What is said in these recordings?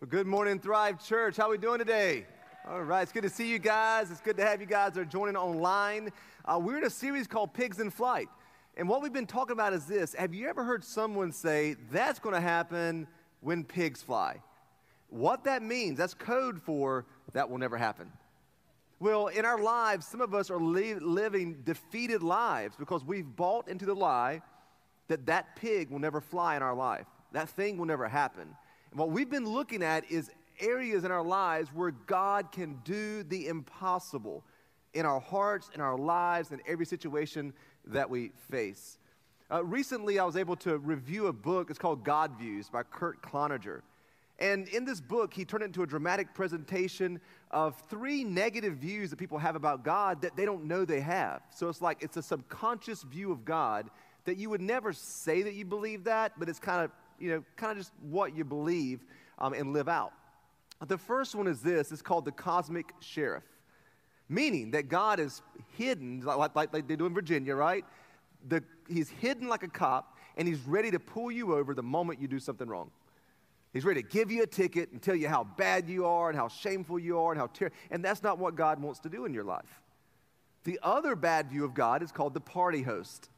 Well, good morning, Thrive Church. How are we doing today? All right, it's good to see you guys. It's good to have you guys that are joining online. Uh, we're in a series called Pigs in Flight. And what we've been talking about is this Have you ever heard someone say, that's going to happen when pigs fly? What that means, that's code for that will never happen. Well, in our lives, some of us are li- living defeated lives because we've bought into the lie that that pig will never fly in our life. That thing will never happen. What we've been looking at is areas in our lives where God can do the impossible in our hearts, in our lives, in every situation that we face. Uh, recently, I was able to review a book. It's called God Views by Kurt Cloninger. And in this book, he turned it into a dramatic presentation of three negative views that people have about God that they don't know they have. So it's like it's a subconscious view of God that you would never say that you believe that, but it's kind of you know, kind of just what you believe um, and live out. The first one is this it's called the cosmic sheriff, meaning that God is hidden, like, like, like they do in Virginia, right? The, he's hidden like a cop, and he's ready to pull you over the moment you do something wrong. He's ready to give you a ticket and tell you how bad you are and how shameful you are and how terrible. And that's not what God wants to do in your life. The other bad view of God is called the party host.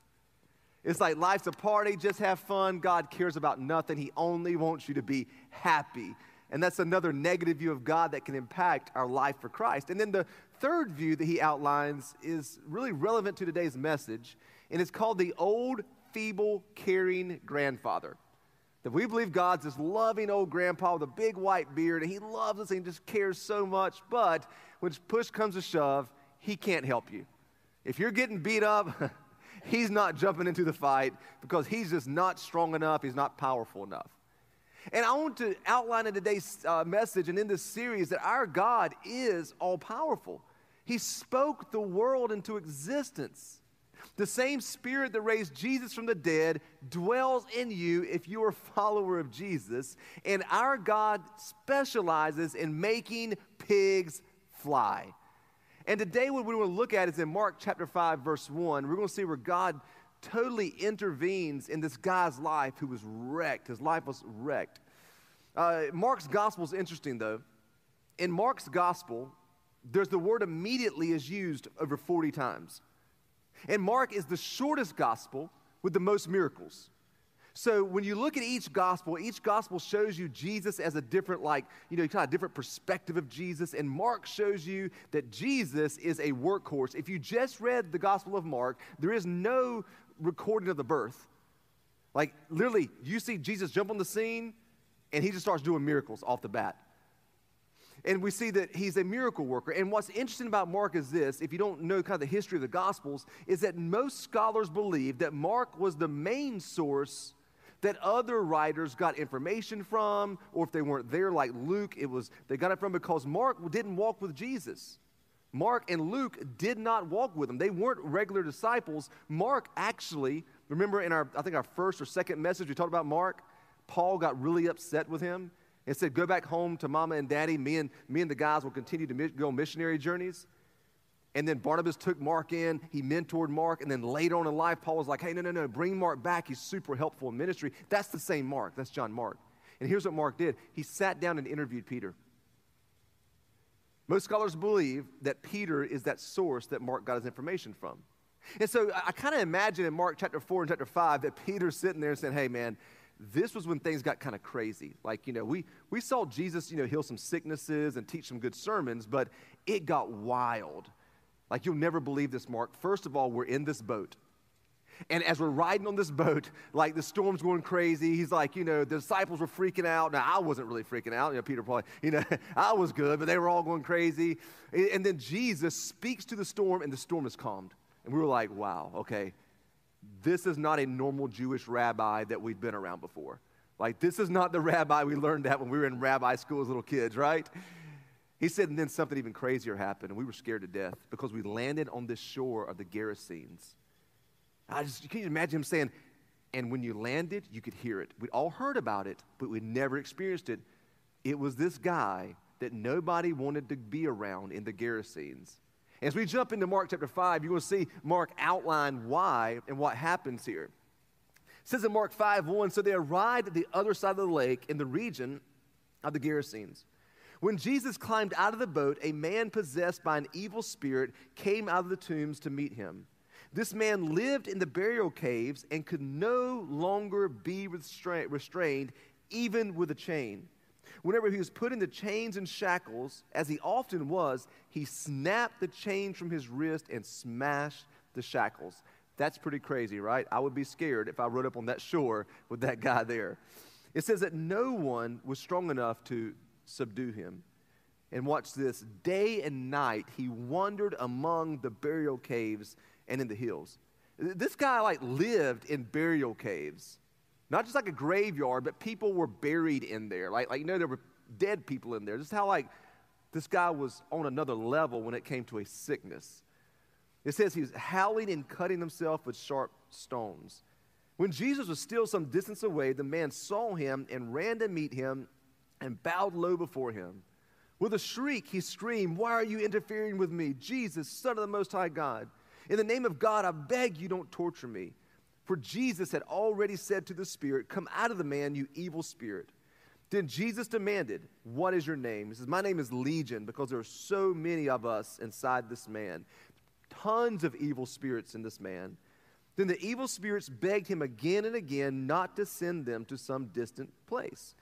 It's like life's a party, just have fun. God cares about nothing. He only wants you to be happy. And that's another negative view of God that can impact our life for Christ. And then the third view that he outlines is really relevant to today's message, and it's called the old, feeble, caring grandfather. That we believe God's this loving old grandpa with a big white beard, and he loves us and just cares so much, but when push comes to shove, he can't help you. If you're getting beat up, he's not jumping into the fight because he's just not strong enough, he's not powerful enough. And I want to outline in today's uh, message and in this series that our God is all powerful. He spoke the world into existence. The same spirit that raised Jesus from the dead dwells in you if you are a follower of Jesus. And our God specializes in making pigs fly. And today, what we want to look at is in Mark chapter 5, verse 1. We're going to see where God totally intervenes in this guy's life who was wrecked. His life was wrecked. Uh, Mark's gospel is interesting, though. In Mark's gospel, there's the word immediately is used over 40 times. And Mark is the shortest gospel with the most miracles. So when you look at each gospel, each gospel shows you Jesus as a different, like, you know, kind of different perspective of Jesus. And Mark shows you that Jesus is a workhorse. If you just read the Gospel of Mark, there is no recording of the birth. Like, literally, you see Jesus jump on the scene and he just starts doing miracles off the bat. And we see that he's a miracle worker. And what's interesting about Mark is this if you don't know kind of the history of the Gospels, is that most scholars believe that Mark was the main source that other writers got information from, or if they weren't there, like Luke, it was they got it from because Mark didn't walk with Jesus. Mark and Luke did not walk with him. They weren't regular disciples. Mark actually, remember in our, I think our first or second message, we talked about Mark. Paul got really upset with him and said, Go back home to mama and daddy. Me and, me and the guys will continue to go missionary journeys. And then Barnabas took Mark in, he mentored Mark, and then later on in life, Paul was like, hey, no, no, no, bring Mark back. He's super helpful in ministry. That's the same Mark. That's John Mark. And here's what Mark did he sat down and interviewed Peter. Most scholars believe that Peter is that source that Mark got his information from. And so I, kind of imagine in Mark chapter 4 and chapter 5 that Peter's sitting there and saying, hey, man, this was when things got kind of crazy. Like, you know, we, we saw Jesus, you know, heal some sicknesses and teach some good sermons, but it got wild. Like, you'll never believe this, Mark. First of all, we're in this boat. And as we're riding on this boat, like the storm's going crazy, he's like, you know, the disciples were freaking out. Now, I wasn't really freaking out. You know, Peter probably, you know, I was good, but they were all going crazy. And then Jesus speaks to the storm, and the storm is calmed. And we were like, wow, okay, this is not a normal Jewish rabbi that we've been around before. Like, this is not the rabbi we learned that when we were in rabbi school as little kids, right? He said, and then something even crazier happened, and we were scared to death because we landed on this shore of the Gerasenes. I just, can you imagine him saying, and when you landed, you could hear it. We'd all heard about it, but we'd never experienced it. It was this guy that nobody wanted to be around in the Gerasenes. As we jump into Mark chapter 5, you're going to see Mark outline why and what happens here. It says in Mark 5 1, so they arrived at the other side of the lake in the region of the Gerasenes. When Jesus climbed out of the boat, a man possessed by an evil spirit came out of the tombs to meet him. This man lived in the burial caves and could no longer be restra- restrained, even with a chain. Whenever he was put into chains and shackles, as he often was, he snapped the chains from his wrist and smashed the shackles. That's pretty crazy, right? I would be scared if I rode up on that shore with that guy there. It says that no one was strong enough to subdue him. And watch this day and night he wandered among the burial caves and in the hills. This guy like lived in burial caves. Not just like a graveyard, but people were buried in there. Like, like you know, there were dead people in there. Just how like this guy was on another level when it came to a sickness. It says he was howling and cutting himself with sharp stones. When Jesus was still some distance away, the man saw him and ran to meet him and bowed low before him. With a shriek, he screamed, Why are you interfering with me, Jesus, Son of the Most High God? In the name of God, I beg you don't torture me. For Jesus had already said to the spirit, Come out of the man, you evil spirit. Then Jesus demanded, What is your name? He says, My name is Legion, because there are so many of us inside this man. Tons of evil spirits in this man. Then the evil spirits begged him again and again not to send them to some distant place.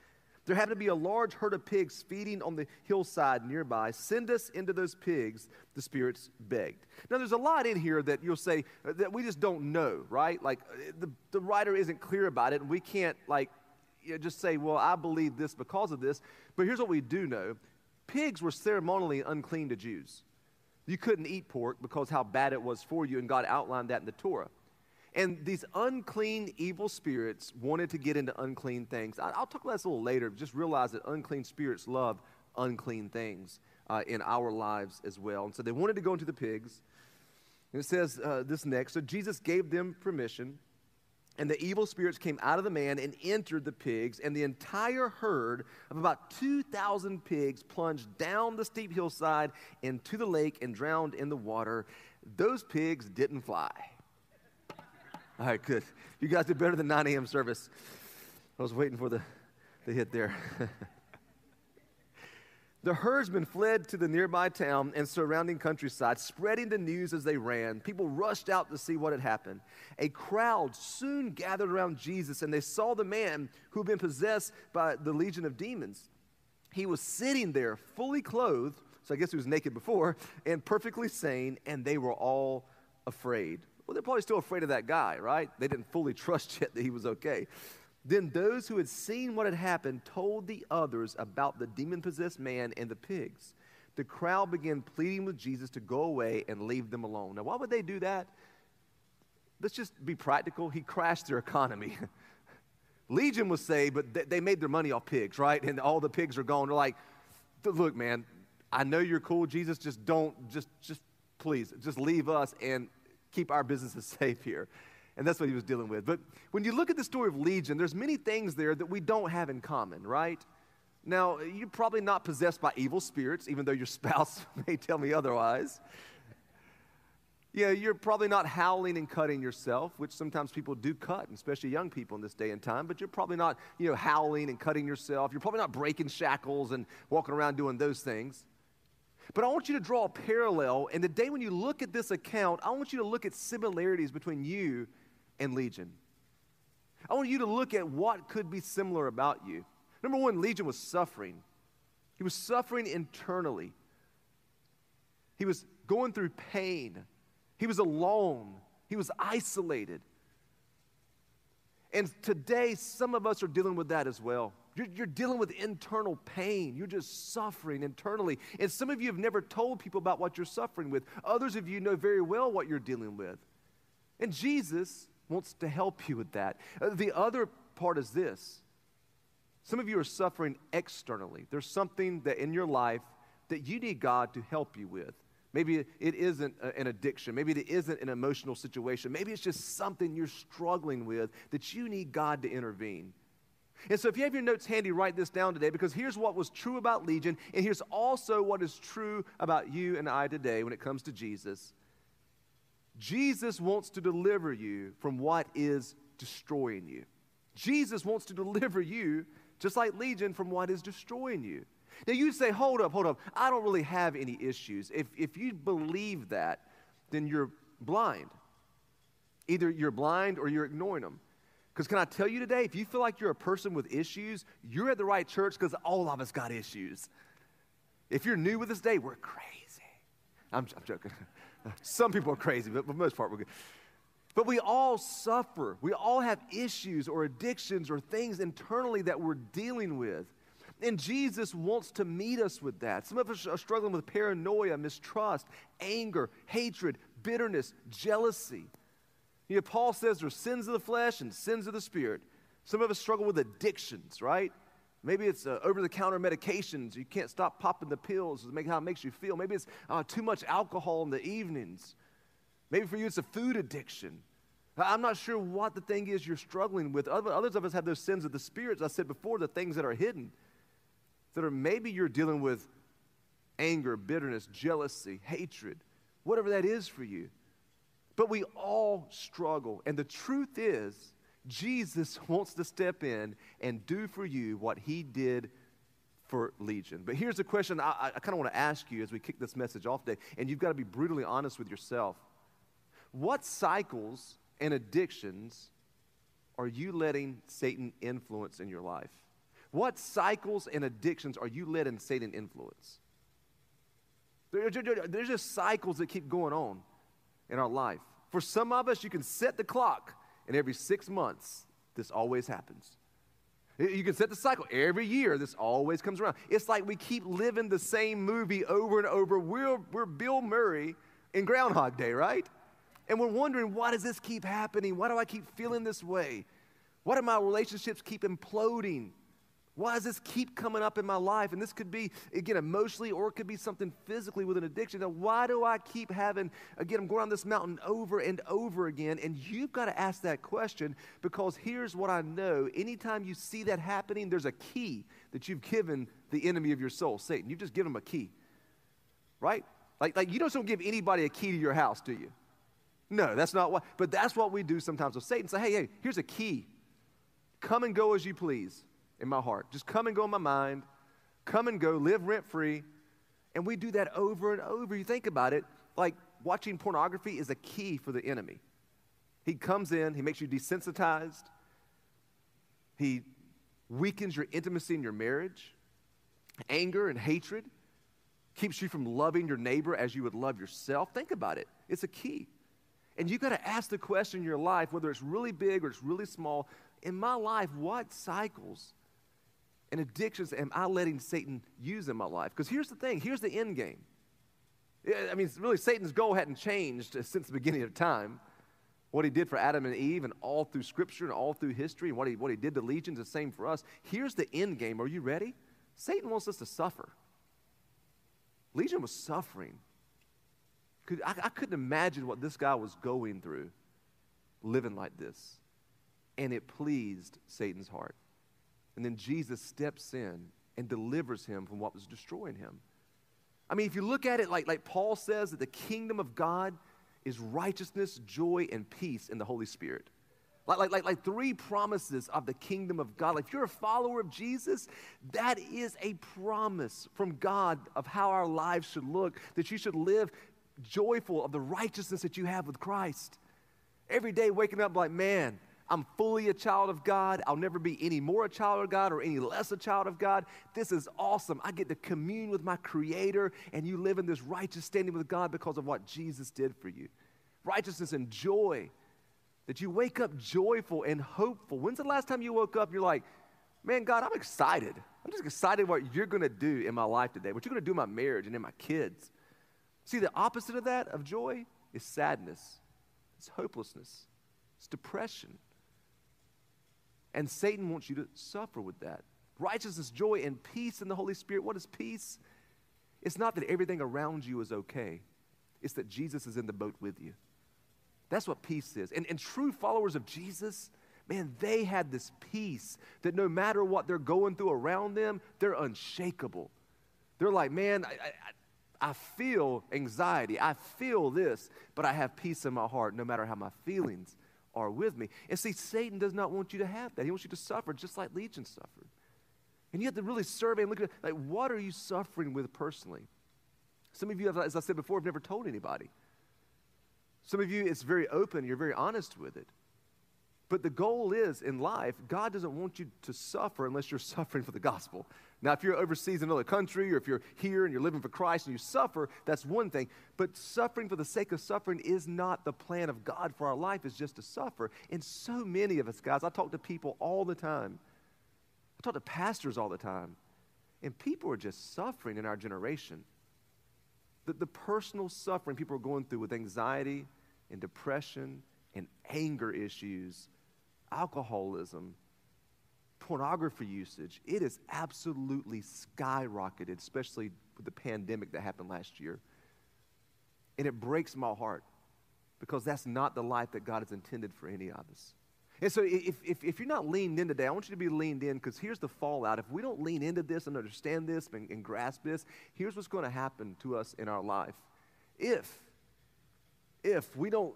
There happened to be a large herd of pigs feeding on the hillside nearby. Send us into those pigs, the spirits begged. Now, there's a lot in here that you'll say uh, that we just don't know, right? Like, uh, the, the writer isn't clear about it, and we can't, like, you know, just say, well, I believe this because of this. But here's what we do know pigs were ceremonially unclean to Jews. You couldn't eat pork because how bad it was for you, and God outlined that in the Torah. And these unclean, evil spirits wanted to get into unclean things. I'll talk about this a little later. Just realize that unclean spirits love unclean things uh, in our lives as well. And so they wanted to go into the pigs. And it says uh, this next. So Jesus gave them permission, and the evil spirits came out of the man and entered the pigs, and the entire herd of about 2,000 pigs plunged down the steep hillside into the lake and drowned in the water. Those pigs didn't fly. All right, good. You guys did better than 9 a.m. service. I was waiting for the, the hit there. the herdsmen fled to the nearby town and surrounding countryside, spreading the news as they ran. People rushed out to see what had happened. A crowd soon gathered around Jesus, and they saw the man who had been possessed by the legion of demons. He was sitting there, fully clothed, so I guess he was naked before, and perfectly sane, and they were all afraid. Well, they're probably still afraid of that guy, right? They didn't fully trust yet that he was okay. Then those who had seen what had happened told the others about the demon possessed man and the pigs. The crowd began pleading with Jesus to go away and leave them alone. Now, why would they do that? Let's just be practical. He crashed their economy. Legion was saved, but they made their money off pigs, right? And all the pigs are gone. They're like, look, man, I know you're cool, Jesus. Just don't, just, just please, just leave us and keep our businesses safe here. And that's what he was dealing with. But when you look at the story of Legion, there's many things there that we don't have in common, right? Now, you're probably not possessed by evil spirits, even though your spouse may tell me otherwise. Yeah, you're probably not howling and cutting yourself, which sometimes people do cut, especially young people in this day and time, but you're probably not, you know, howling and cutting yourself. You're probably not breaking shackles and walking around doing those things. But I want you to draw a parallel. And the day when you look at this account, I want you to look at similarities between you and Legion. I want you to look at what could be similar about you. Number one, Legion was suffering. He was suffering internally. He was going through pain. He was alone. He was isolated. And today, some of us are dealing with that as well. You're, you're, dealing with internal pain. You're just suffering internally. And some of you have never told people about what you're suffering with. Others of you know very well what you're dealing with. And Jesus wants to help you with that. Uh, the other part is this some of you are suffering externally. There's something that in your life that you need God to help you with. Maybe it isn't an addiction. Maybe it isn't an emotional situation. Maybe it's just something you're struggling with that you need God to intervene. And so, if you have your notes handy, write this down today because here's what was true about Legion, and here's also what is true about you and I today when it comes to Jesus. Jesus wants to deliver you from what is destroying you. Jesus wants to deliver you just like Legion, from what is destroying you. Now you say, hold up, hold up. I don't really have any issues. If, if you believe that, then you're blind. Either you're blind or you're ignoring them. Because can I tell you today, if you feel like you're a person with issues, you're at the right church because all of us got issues. If you're new with this day, we're crazy. I'm, I'm joking. Some people are crazy, but for the most part, we're good. But we all suffer. We all have issues or addictions or things internally that we're dealing with. And Jesus wants to meet us with that. Some of us are struggling with paranoia, mistrust, anger, hatred, bitterness, jealousy. You know, Paul says there's sins of the flesh and sins of the spirit. Some of us struggle with addictions, right? Maybe it's uh, over the counter medications. You can't stop popping the pills to make how it makes you feel. Maybe it's uh, too much alcohol in the evenings. Maybe for you it's a food addiction. I'm not sure what the thing is you're struggling with. Others of us have those sins of the spirit, as I said before, the things that are hidden that are maybe you're dealing with anger, bitterness, jealousy, hatred, whatever that is for you. But we all struggle. And the truth is, Jesus wants to step in and do for you what he did for Legion. But here's a question I, I kind of want to ask you as we kick this message off today, and you've got to be brutally honest with yourself. What cycles and addictions are you letting Satan influence in your life? What cycles and addictions are you letting Satan influence? There's just cycles that keep going on in our life. For some of us, you can set the clock, and every six months, this always happens. You can set the cycle. Every year, this always comes around. It's like we keep living the same movie over and over. We're, we're Bill Murray in Groundhog Day, right? And we're wondering, why does this keep happening? Why do I keep feeling this way? Why do my relationships keep imploding? Why does this keep coming up in my life? And this could be, again, emotionally or it could be something physically with an addiction. Now, why do I keep having, again, I'm going on this mountain over and over again? And you've got to ask that question because here's what I know. Anytime you see that happening, there's a key that you've given the enemy of your soul, Satan. You've just given him a key, right? Like, like you don't give anybody a key to your house, do you? No, that's not what, but that's what we do sometimes with Satan. Say, hey, hey, here's a key. Come and go as you please in my heart. Just come and go in my mind. Come and go, live rent free. And we do that over and over. You think about it, like watching pornography is a key for the enemy. He comes in, he makes you desensitized, he weakens your intimacy in your marriage, anger and hatred, keeps you from loving your neighbor as you would love yourself. Think about it, it's a key. And you've got to ask the question in your life, whether it's really big or it's really small. In my life, what cycles and addictions am I letting Satan use in my life? Because here's the thing here's the end game. I mean, really, Satan's goal hadn't changed since the beginning of time. What he did for Adam and Eve, and all through Scripture and all through history, and what he, what he did to legions, the same for us. Here's the end game. Are you ready? Satan wants us to suffer. Legion was suffering. I, I couldn't imagine what this guy was going through living like this. And it pleased Satan's heart. And then Jesus steps in and delivers him from what was destroying him. I mean, if you look at it like, like Paul says that the kingdom of God is righteousness, joy, and peace in the Holy Spirit. Like, like, like, like three promises of the kingdom of God. Like if you're a follower of Jesus, that is a promise from God of how our lives should look, that you should live joyful of the righteousness that you have with Christ. Every day waking up like, man, I'm fully a child of God. I'll never be any more a child of God or any less a child of God. This is awesome. I get to commune with my Creator, and you live in this righteous standing with God because of what Jesus did for you. Righteousness and joy. That you wake up joyful and hopeful. When's the last time you woke up you're like, man, God, I'm excited. I'm just excited what you're going to do in my life today, what you're going to do in my marriage and in my kids. See, the opposite of that, of joy, is sadness, it's hopelessness, it's depression. And Satan wants you to suffer with that. Righteousness, joy, and peace in the Holy Spirit. What is peace? It's not that everything around you is okay, it's that Jesus is in the boat with you. That's what peace is. And, and true followers of Jesus, man, they had this peace that no matter what they're going through around them, they're unshakable. They're like, man, I, I, I feel anxiety. I feel this, but I have peace in my heart no matter how my feelings are with me. And see, Satan does not want you to have that. He wants you to suffer just like Legion suffered. And you have to really survey and look at like what are you suffering with personally? Some of you, have, as I said before, have never told anybody. Some of you, it's very open, you're very honest with it. But the goal is in life, God doesn't want you to suffer unless you're suffering for the gospel. Now, if you're overseas in another country or if you're here and you're living for Christ and you suffer, that's one thing. But suffering for the sake of suffering is not the plan of God for our life, it's just to suffer. And so many of us, guys, I talk to people all the time, I talk to pastors all the time, and people are just suffering in our generation. The, the personal suffering people are going through with anxiety and depression and anger issues alcoholism, pornography usage, it is absolutely skyrocketed, especially with the pandemic that happened last year. And it breaks my heart because that's not the life that God has intended for any of us. And so, if, if, if you're not leaned in today, I want you to be leaned in because here's the fallout. If we don't lean into this and understand this and, and grasp this, here's what's going to happen to us in our life. If, if we don't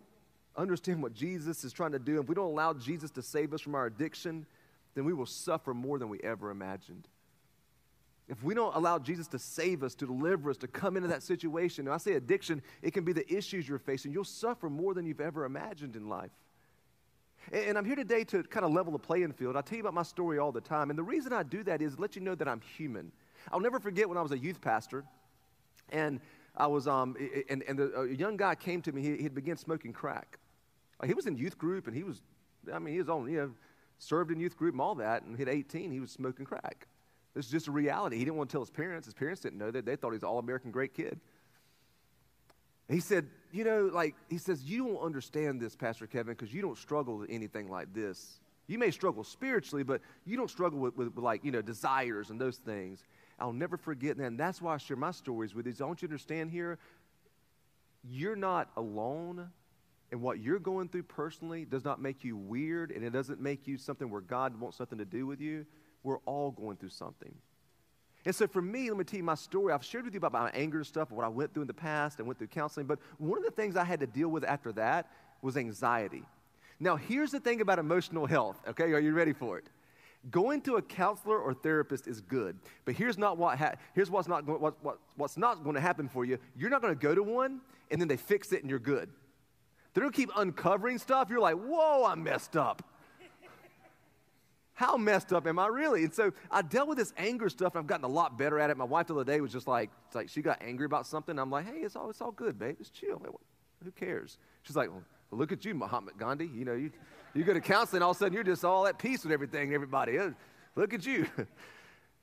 understand what Jesus is trying to do, if we don't allow Jesus to save us from our addiction, then we will suffer more than we ever imagined. If we don't allow Jesus to save us, to deliver us, to come into that situation, and I say addiction, it can be the issues you're facing. You'll suffer more than you've ever imagined in life. And I'm here today to kind of level the playing field. I tell you about my story all the time. And the reason I do that is let you know that I'm human. I'll never forget when I was a youth pastor, and I was, um, and, and the, a young guy came to me. He, he'd begun smoking crack. He was in youth group and he was, I mean, he was on, you know, served in youth group and all that. And hit 18, he was smoking crack. This is just a reality. He didn't want to tell his parents. His parents didn't know that. They thought he was an all American great kid. He said, You know, like, he says, You don't understand this, Pastor Kevin, because you don't struggle with anything like this. You may struggle spiritually, but you don't struggle with, with, with, like, you know, desires and those things. I'll never forget that. And that's why I share my stories with you. I want you to understand here, you're not alone and what you're going through personally does not make you weird and it doesn't make you something where God wants something to do with you. We're all going through something. And so for me, let me tell you my story. I've shared with you about my anger stuff, what I went through in the past, and went through counseling. But one of the things I had to deal with after that was anxiety. Now, here's the thing about emotional health, okay? Are you ready for it? Going to a counselor or therapist is good, but here's not what ha- here's what's not what, what, what's not going to happen for you. You're not going to go to one and then they fix it and you're good. They're to keep uncovering stuff. You're like, whoa, I'm messed up. How messed up am I really? And so I dealt with this anger stuff, and I've gotten a lot better at it. My wife the other day was just like, it's like she got angry about something. I'm like, hey, it's all, it's all good, babe. It's chill. Who cares? She's like, well, look at you, Mahatma Gandhi. You know, you, you go to counseling, all of a sudden you're just all at peace with everything, everybody. Look at you.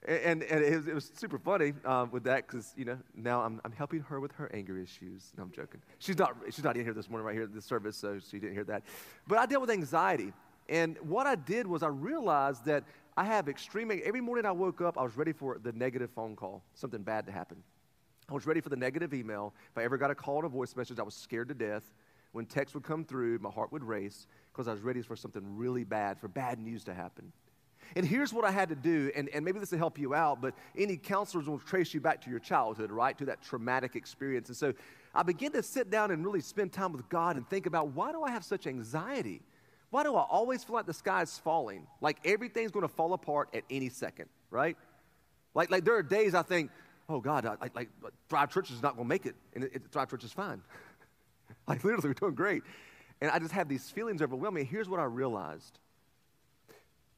And, and it, was, it, was, super funny uh, with that because, you know, now I'm, I'm helping her with her anger issues. No, I'm joking. She's not, she's not in here this morning right here at the service, so she didn't hear that. But I dealt with anxiety. And what I did was I realized that I have extreme, every morning I woke up, I was ready for the negative phone call, something bad to happen. I was ready for the negative email. If I ever got a call or a voice message, I was scared to death. When text would come through, my heart would race because I was ready for something really bad, for bad news to happen. And here's what I had to do, and, and maybe this will help you out, but any counselors will trace you back to your childhood, right? To that traumatic experience. And so I began to sit down and really spend time with God and think about why do I have such anxiety? Why do I always feel like the sky is falling? Like everything's going to fall apart at any second, right? Like, like there are days I think, oh God, I, like, like Thrive Church is not going to make it, and it, it, Thrive Church is fine. like literally, we're doing great. And I just have these feelings overwhelming. Here's what I realized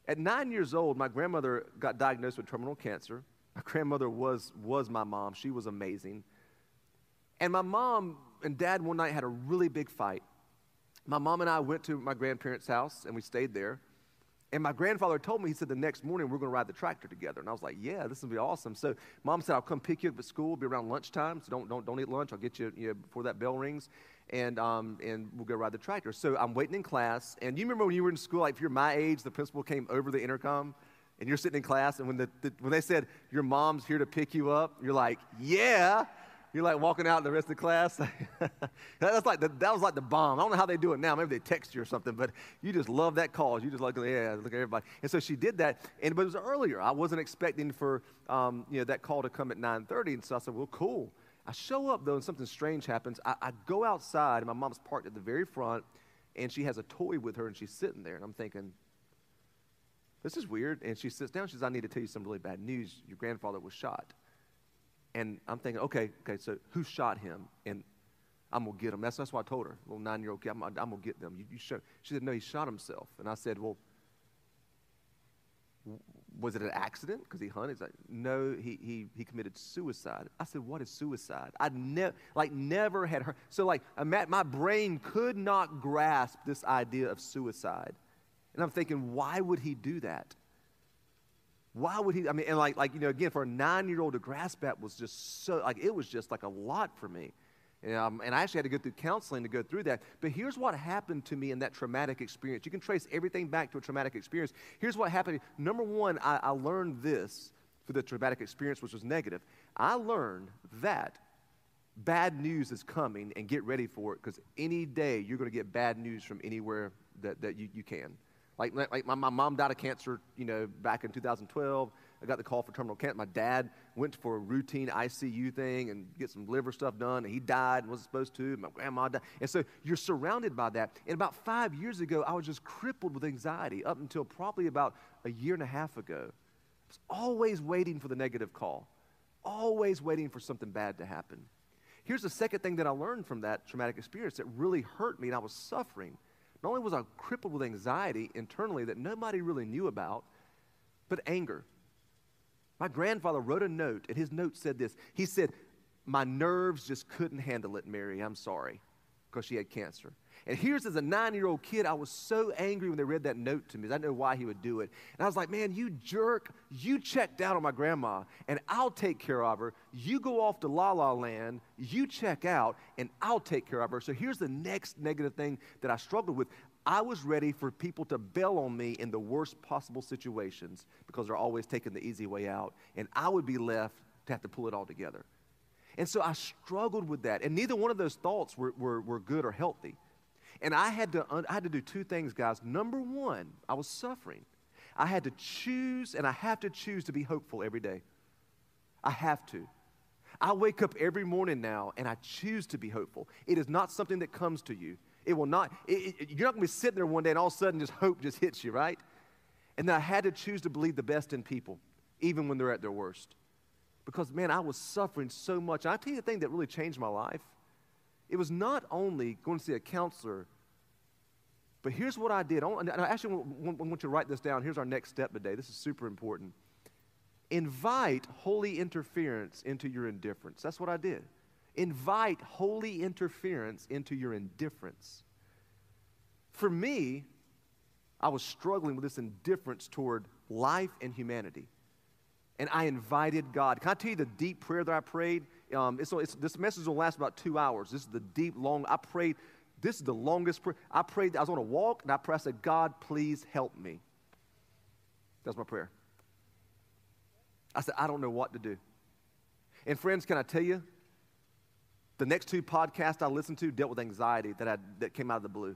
at nine years old, my grandmother got diagnosed with terminal cancer. My grandmother was, was my mom. She was amazing. And my mom and dad one night had a really big fight. My mom and I went to my grandparents' house and we stayed there. And my grandfather told me, he said, the next morning we're going to ride the tractor together. And I was like, yeah, this will be awesome. So mom said, I'll come pick you up at school. It'll be around lunchtime. So don't, don't, don't eat lunch. I'll get you, you know, before that bell rings and, um, and we'll go ride the tractor. So I'm waiting in class, and you remember when you were in school, like if you're my age, the principal came over the intercom, and you're sitting in class, and when, the, the, when they said, your mom's here to pick you up, you're like, yeah. You're like walking out the rest of the class. That's like the, that was like the bomb. I don't know how they do it now. Maybe they text you or something, but you just love that call. You just like, yeah, look at everybody. And so she did that, and but it was earlier. I wasn't expecting for um, you know that call to come at 9:30, and so I said, well, cool. I show up though, and something strange happens. I, I, go outside, and my mom's parked at the very front, and she has a toy with her, and she's sitting there. And I'm thinking, This is weird. And she sits down. She says, I need to tell you some really bad news. Your grandfather was shot. And I'm thinking, okay, okay, so who shot him? And I'm going to get him. That's, that's what I told her, little nine year old kid, I'm, I'm going to get them. You, you show. She said, no, he shot himself. And I said, well, was it an accident because he hunted? He's like, no, he, he, he committed suicide. I said, what is suicide? I never, like, never had heard. So, like, uh, my brain could not grasp this idea of suicide. And I'm thinking, why would he do that? Why would he? I mean, and like, like you know, again, for a nine-year-old to grasp that was just so, like, it was just like a lot for me. Um, and I actually had to go through counseling to go through that. But here's what happened to me in that traumatic experience. You can trace everything back to a traumatic experience. Here's what happened. Number one, I, I learned this for the traumatic experience, which was negative. I learned that bad news is coming and get ready for it because any day you're going to get bad news from anywhere that, that you, you can. Like, like my, my mom died of cancer, you know, back in 2012. I got the call for terminal cancer. My dad went for a routine ICU thing and get some liver stuff done, and he died and wasn't supposed to. My grandma died. And so you're surrounded by that. And about five years ago, I was just crippled with anxiety up until probably about a year and a half ago. I was always waiting for the negative call, always waiting for something bad to happen. Here's the second thing that I learned from that traumatic experience that really hurt me and I was suffering. Not only was I crippled with anxiety internally that nobody really knew about, but anger. My grandfather wrote a note, and his note said this. He said, My nerves just couldn't handle it, Mary. I'm sorry, because she had cancer. And here's as a nine year old kid, I was so angry when they read that note to me. I didn't know why he would do it. And I was like, Man, you jerk. You checked out on my grandma, and I'll take care of her. You go off to La La Land, you check out, and I'll take care of her. So here's the next negative thing that I struggled with. I was ready for people to bail on me in the worst possible situations because they're always taking the easy way out. And I would be left to have to pull it all together. And so I struggled with that. And neither one of those thoughts were, were, were good or healthy. And I had, to, I had to do two things, guys. Number one, I was suffering. I had to choose, and I have to choose to be hopeful every day. I have to. I wake up every morning now and I choose to be hopeful. It is not something that comes to you. It will not, it, it, you're not going to be sitting there one day and all of a sudden just hope just hits you, right? And then I had to choose to believe the best in people, even when they're at their worst. Because, man, I was suffering so much. And I tell you the thing that really changed my life. It was not only going to see a counselor, but here's what I did. I actually want, want you to write this down. Here's our next step today. This is super important. Invite holy interference into your indifference. That's what I did invite holy interference into your indifference. For me, I was struggling with this indifference toward life and humanity. And I invited God. Can I tell you the deep prayer that I prayed? Um, it's, it's, this message will last about two hours. This is the deep, long, I prayed, this is the longest prayer. I prayed, I was on a walk, and I prayed, I said, God, please help me. That's my prayer. I said, I don't know what to do. And friends, can I tell you, the next two podcasts I listened to dealt with anxiety that, I, that came out of the blue.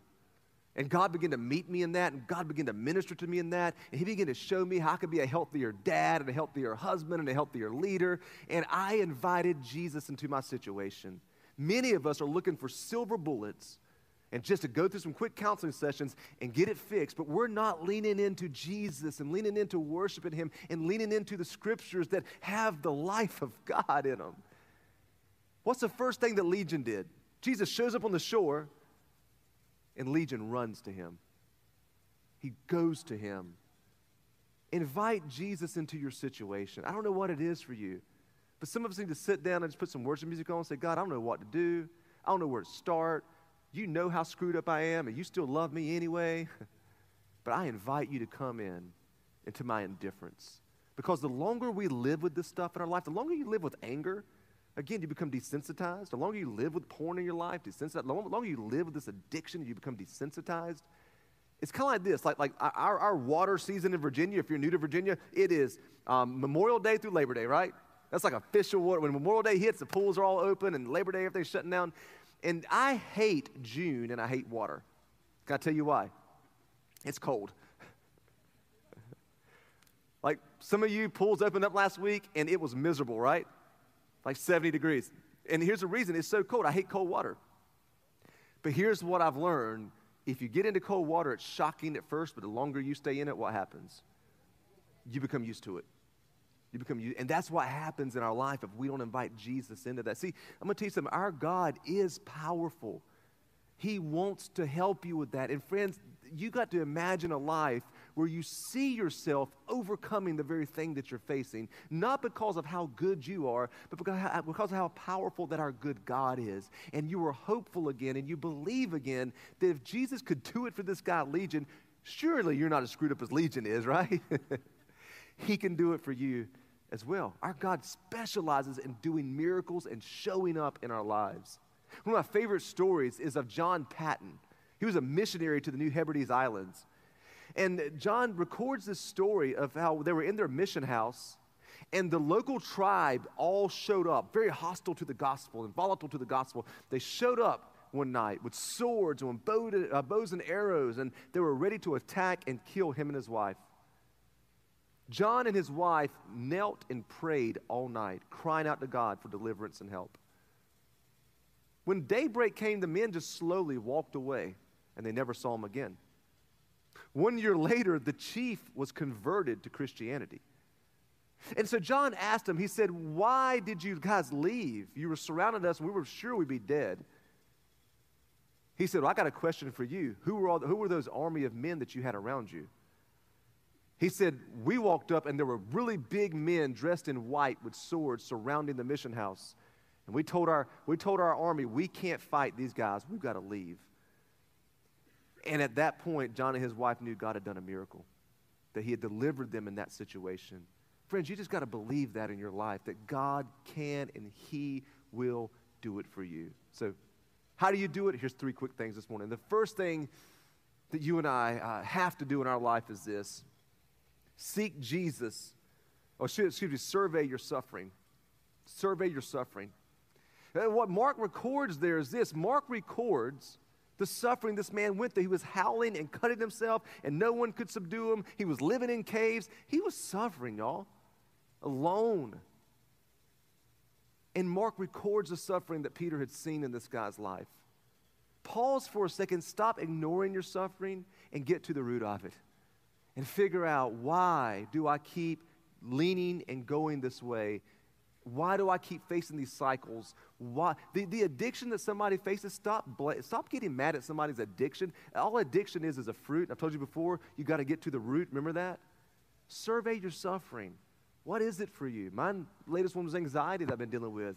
And God began to meet me in that, and God began to minister to me in that. And He began to show me how I could be a healthier dad, and a healthier husband, and a healthier leader. And I invited Jesus into my situation. Many of us are looking for silver bullets and just to go through some quick counseling sessions and get it fixed, but we're not leaning into Jesus and leaning into worshiping Him and leaning into the scriptures that have the life of God in them. What's the first thing that Legion did? Jesus shows up on the shore, and Legion runs to him. He goes to him. Invite Jesus into your situation. I don't know what it is for you, but some of us need to sit down and just put some worship music on and say, God, I don't know what to do. I don't know where to start. You know how screwed up I am, and you still love me anyway. but I invite you to come in into my indifference. Because the longer we live with this stuff in our life, the longer you live with anger, Again, you become desensitized. The longer you live with porn in your life, desensitized. The longer you live with this addiction, you become desensitized. It's kind of like this, like, like our, our water season in Virginia, if you're new to Virginia, it is um, Memorial Day through Labor Day, right? That's like official water. When Memorial Day hits, the pools are all open, and Labor Day, everything's shutting down. And I hate June and I hate water. Can I tell you why? It's cold. like some of you, pools opened up last week and it was miserable, right? Like 70 degrees. And here's the reason it's so cold. I hate cold water. But here's what I've learned if you get into cold water, it's shocking at first, but the longer you stay in it, what happens? you become used to it. You become used, and that's what happens in our life if we don't invite Jesus into that. See, I'm going to tell you something. Our God is powerful. He wants to help you with that. And friends, you got to imagine a life where you see yourself overcoming the very thing that you're facing, not because of how good you are, but because of how powerful that our good God is. And you are hopeful again and you believe again that if Jesus could do it for this guy, Legion, surely you're not as screwed up as Legion is, right? he can do it for you as well. Our God specializes in doing miracles and showing up in our lives. One of my favorite stories is of John Paton. He was a missionary to the New Hebrides Islands. And John records this story of how they were in their mission house and the local tribe all showed up, very hostile to the gospel and volatile to the gospel. They showed up one night with swords and uh, bows and arrows, and they were ready to attack and kill him and his wife. John and his wife knelt and prayed all night, crying out to God for deliverance and help. When daybreak came, the men just slowly walked away, and they never saw him again. One year later, the chief was converted to Christianity. And so John asked him, he said, Why did you guys leave? You were surrounding us, we were sure we'd be dead. He said, well, I got a question for you. Who were, all, who were those army of men that you had around you? He said, We walked up, and there were really big men dressed in white with swords surrounding the mission house. And we told our, we told our army, We can't fight these guys. We've got to leave. And at that point, John and his wife knew God had done a miracle, that he had delivered them in that situation. Friends, you just got to believe that in your life, that God can and he will do it for you. So, how do you do it? Here's three quick things this morning. The first thing that you and I uh, have to do in our life is this seek Jesus, or excuse me, survey your suffering. Survey your suffering. And what Mark records there is this Mark records the suffering this man went through. He was howling and cutting himself, and no one could subdue him. He was living in caves. He was suffering, y'all, alone. And Mark records the suffering that Peter had seen in this guy's life. Pause for a second, stop ignoring your suffering, and get to the root of it. And figure out why do I keep leaning and going this way why do I keep facing these cycles? Why? The, the addiction that somebody faces, stop, stop getting mad at somebody's addiction. All addiction is is a fruit. I've told you before, you got to get to the root. Remember that? Survey your suffering. What is it for you? My latest one was anxiety that I've been dealing with.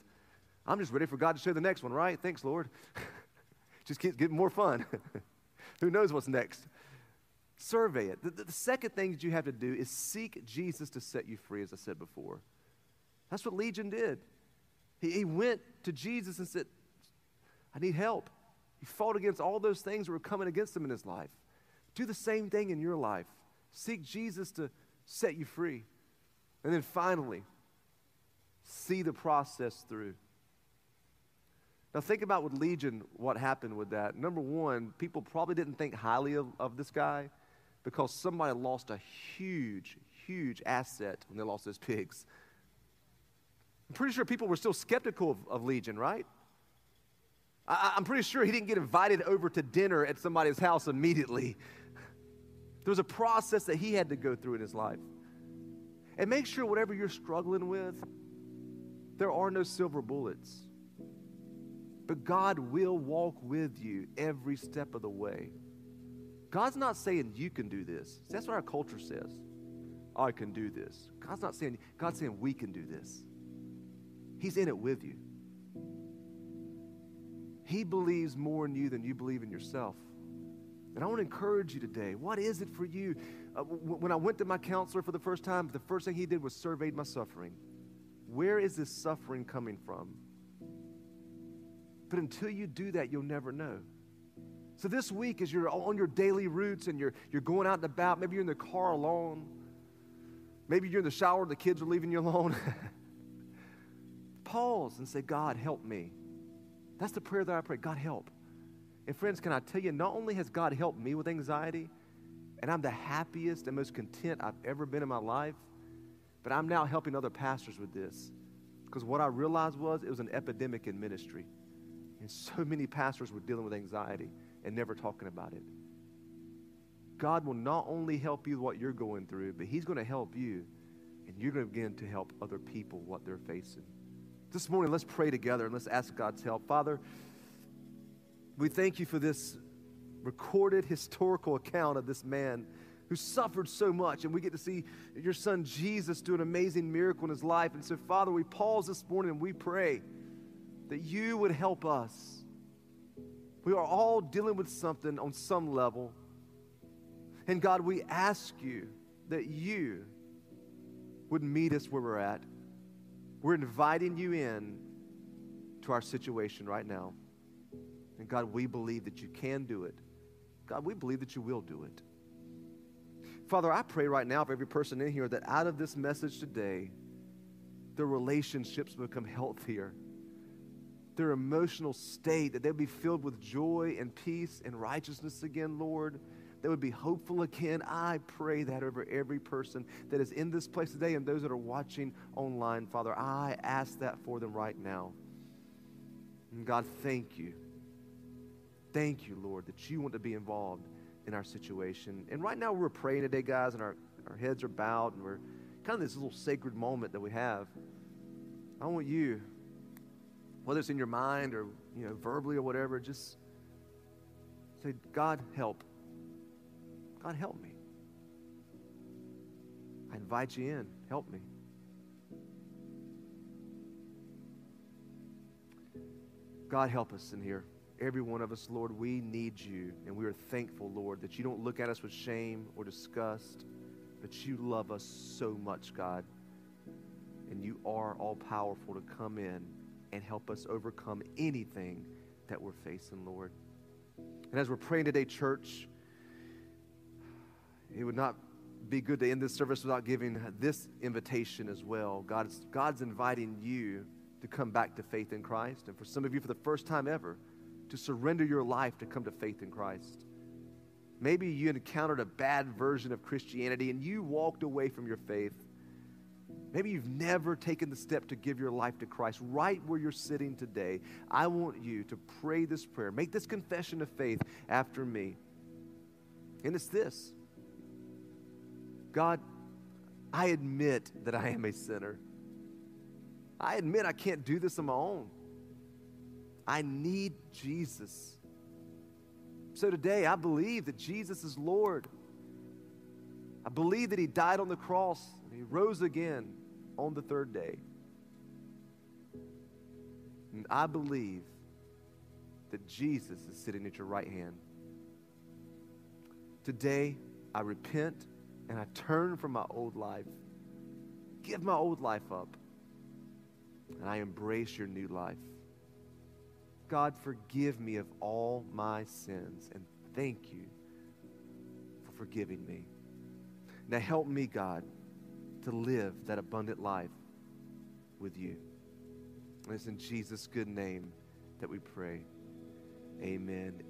I'm just ready for God to share the next one, right? Thanks, Lord. just keep getting more fun. Who knows what's next? Survey it. The, the second thing that you have to do is seek Jesus to set you free, as I said before. That's what Legion did. He, he went to Jesus and said, I need help. He fought against all those things that were coming against him in his life. Do the same thing in your life. Seek Jesus to set you free. And then finally, see the process through. Now, think about with Legion what happened with that. Number one, people probably didn't think highly of, of this guy because somebody lost a huge, huge asset when they lost those pigs. I'm pretty sure people were still skeptical of, of Legion, right? I, I'm pretty sure he didn't get invited over to dinner at somebody's house immediately. There was a process that he had to go through in his life. And make sure whatever you're struggling with, there are no silver bullets. But God will walk with you every step of the way. God's not saying you can do this. That's what our culture says. I can do this. God's not saying, God's saying we can do this. He's in it with you. He believes more in you than you believe in yourself. And I want to encourage you today. What is it for you? Uh, when I went to my counselor for the first time, the first thing he did was surveyed my suffering. Where is this suffering coming from? But until you do that, you'll never know. So this week, as you're on your daily routes and you're, you're going out and about, maybe you're in the car alone, maybe you're in the shower, the kids are leaving you alone. pause and say, God, help me. That's the prayer that I pray. God, help. And friends, can I tell you, not only has God helped me with anxiety, and I'm the happiest and most content I've ever been in my life, but I'm now helping other pastors with this. Because what I realized was it was an epidemic in ministry. And so many pastors were dealing with anxiety and never talking about it. God will not only help you with what you're going through, but He's going to help you, and you're going to begin to help other people what they're facing. This morning, let's pray together and let's ask God's help. Father, we thank you for this recorded historical account of this man who suffered so much. And we get to see your son Jesus do an amazing miracle in his life. And so, Father, we pause this morning and we pray that you would help us. We are all dealing with something on some level. And God, we ask you that you would meet us where we're at. We're inviting you in to our situation right now. And God, we believe that you can do it. God, we believe that you will do it. Father, I pray right now for every person in here that out of this message today, their relationships become healthier. Their emotional state, that they'll be filled with joy and peace and righteousness again, Lord. They would be hopeful again. I pray that over every person that is in this place today and those that are watching online, Father. I ask that for them right now. And God, thank you. Thank you, Lord, that you want to be involved in our situation. And right now we're praying today, guys, and our, our heads are bowed, and we're kind of this little sacred moment that we have. I want you, whether it's in your mind or you know verbally or whatever, just say, God, help. God, help me. I invite you in. Help me. God, help us in here every one of us, Lord, we need you. And we are thankful, Lord, that you don't look at us with shame or disgust, but you love us so much, God. And you are all powerful to come in and help us overcome anything that we're facing, Lord. And as we're praying today, church, it would not be good to end this service without giving this invitation as well. God's, God's inviting you to come back to faith in Christ. And for some of you, for the first time ever, to surrender your life to come to faith in Christ. Maybe you encountered a bad version of Christianity and you walked away from your faith. Maybe you've never taken the step to give your life to Christ. Right where you're sitting today, I want you to pray this prayer. Make this confession of faith after me. And it's this God, I admit that I am a sinner. I admit I can't do this on my own. I need Jesus. So today, I believe that Jesus is Lord. I believe that He died on the cross and He rose again on the third day. And I believe that Jesus is sitting at your right hand. Today, I repent and I turn from my old life. Give my old life up. And I embrace your new life. God, forgive me of all my sins. And thank you for forgiving me. Now help me, God, to live that abundant life with you. And it's in Jesus' good name that we pray. Amen.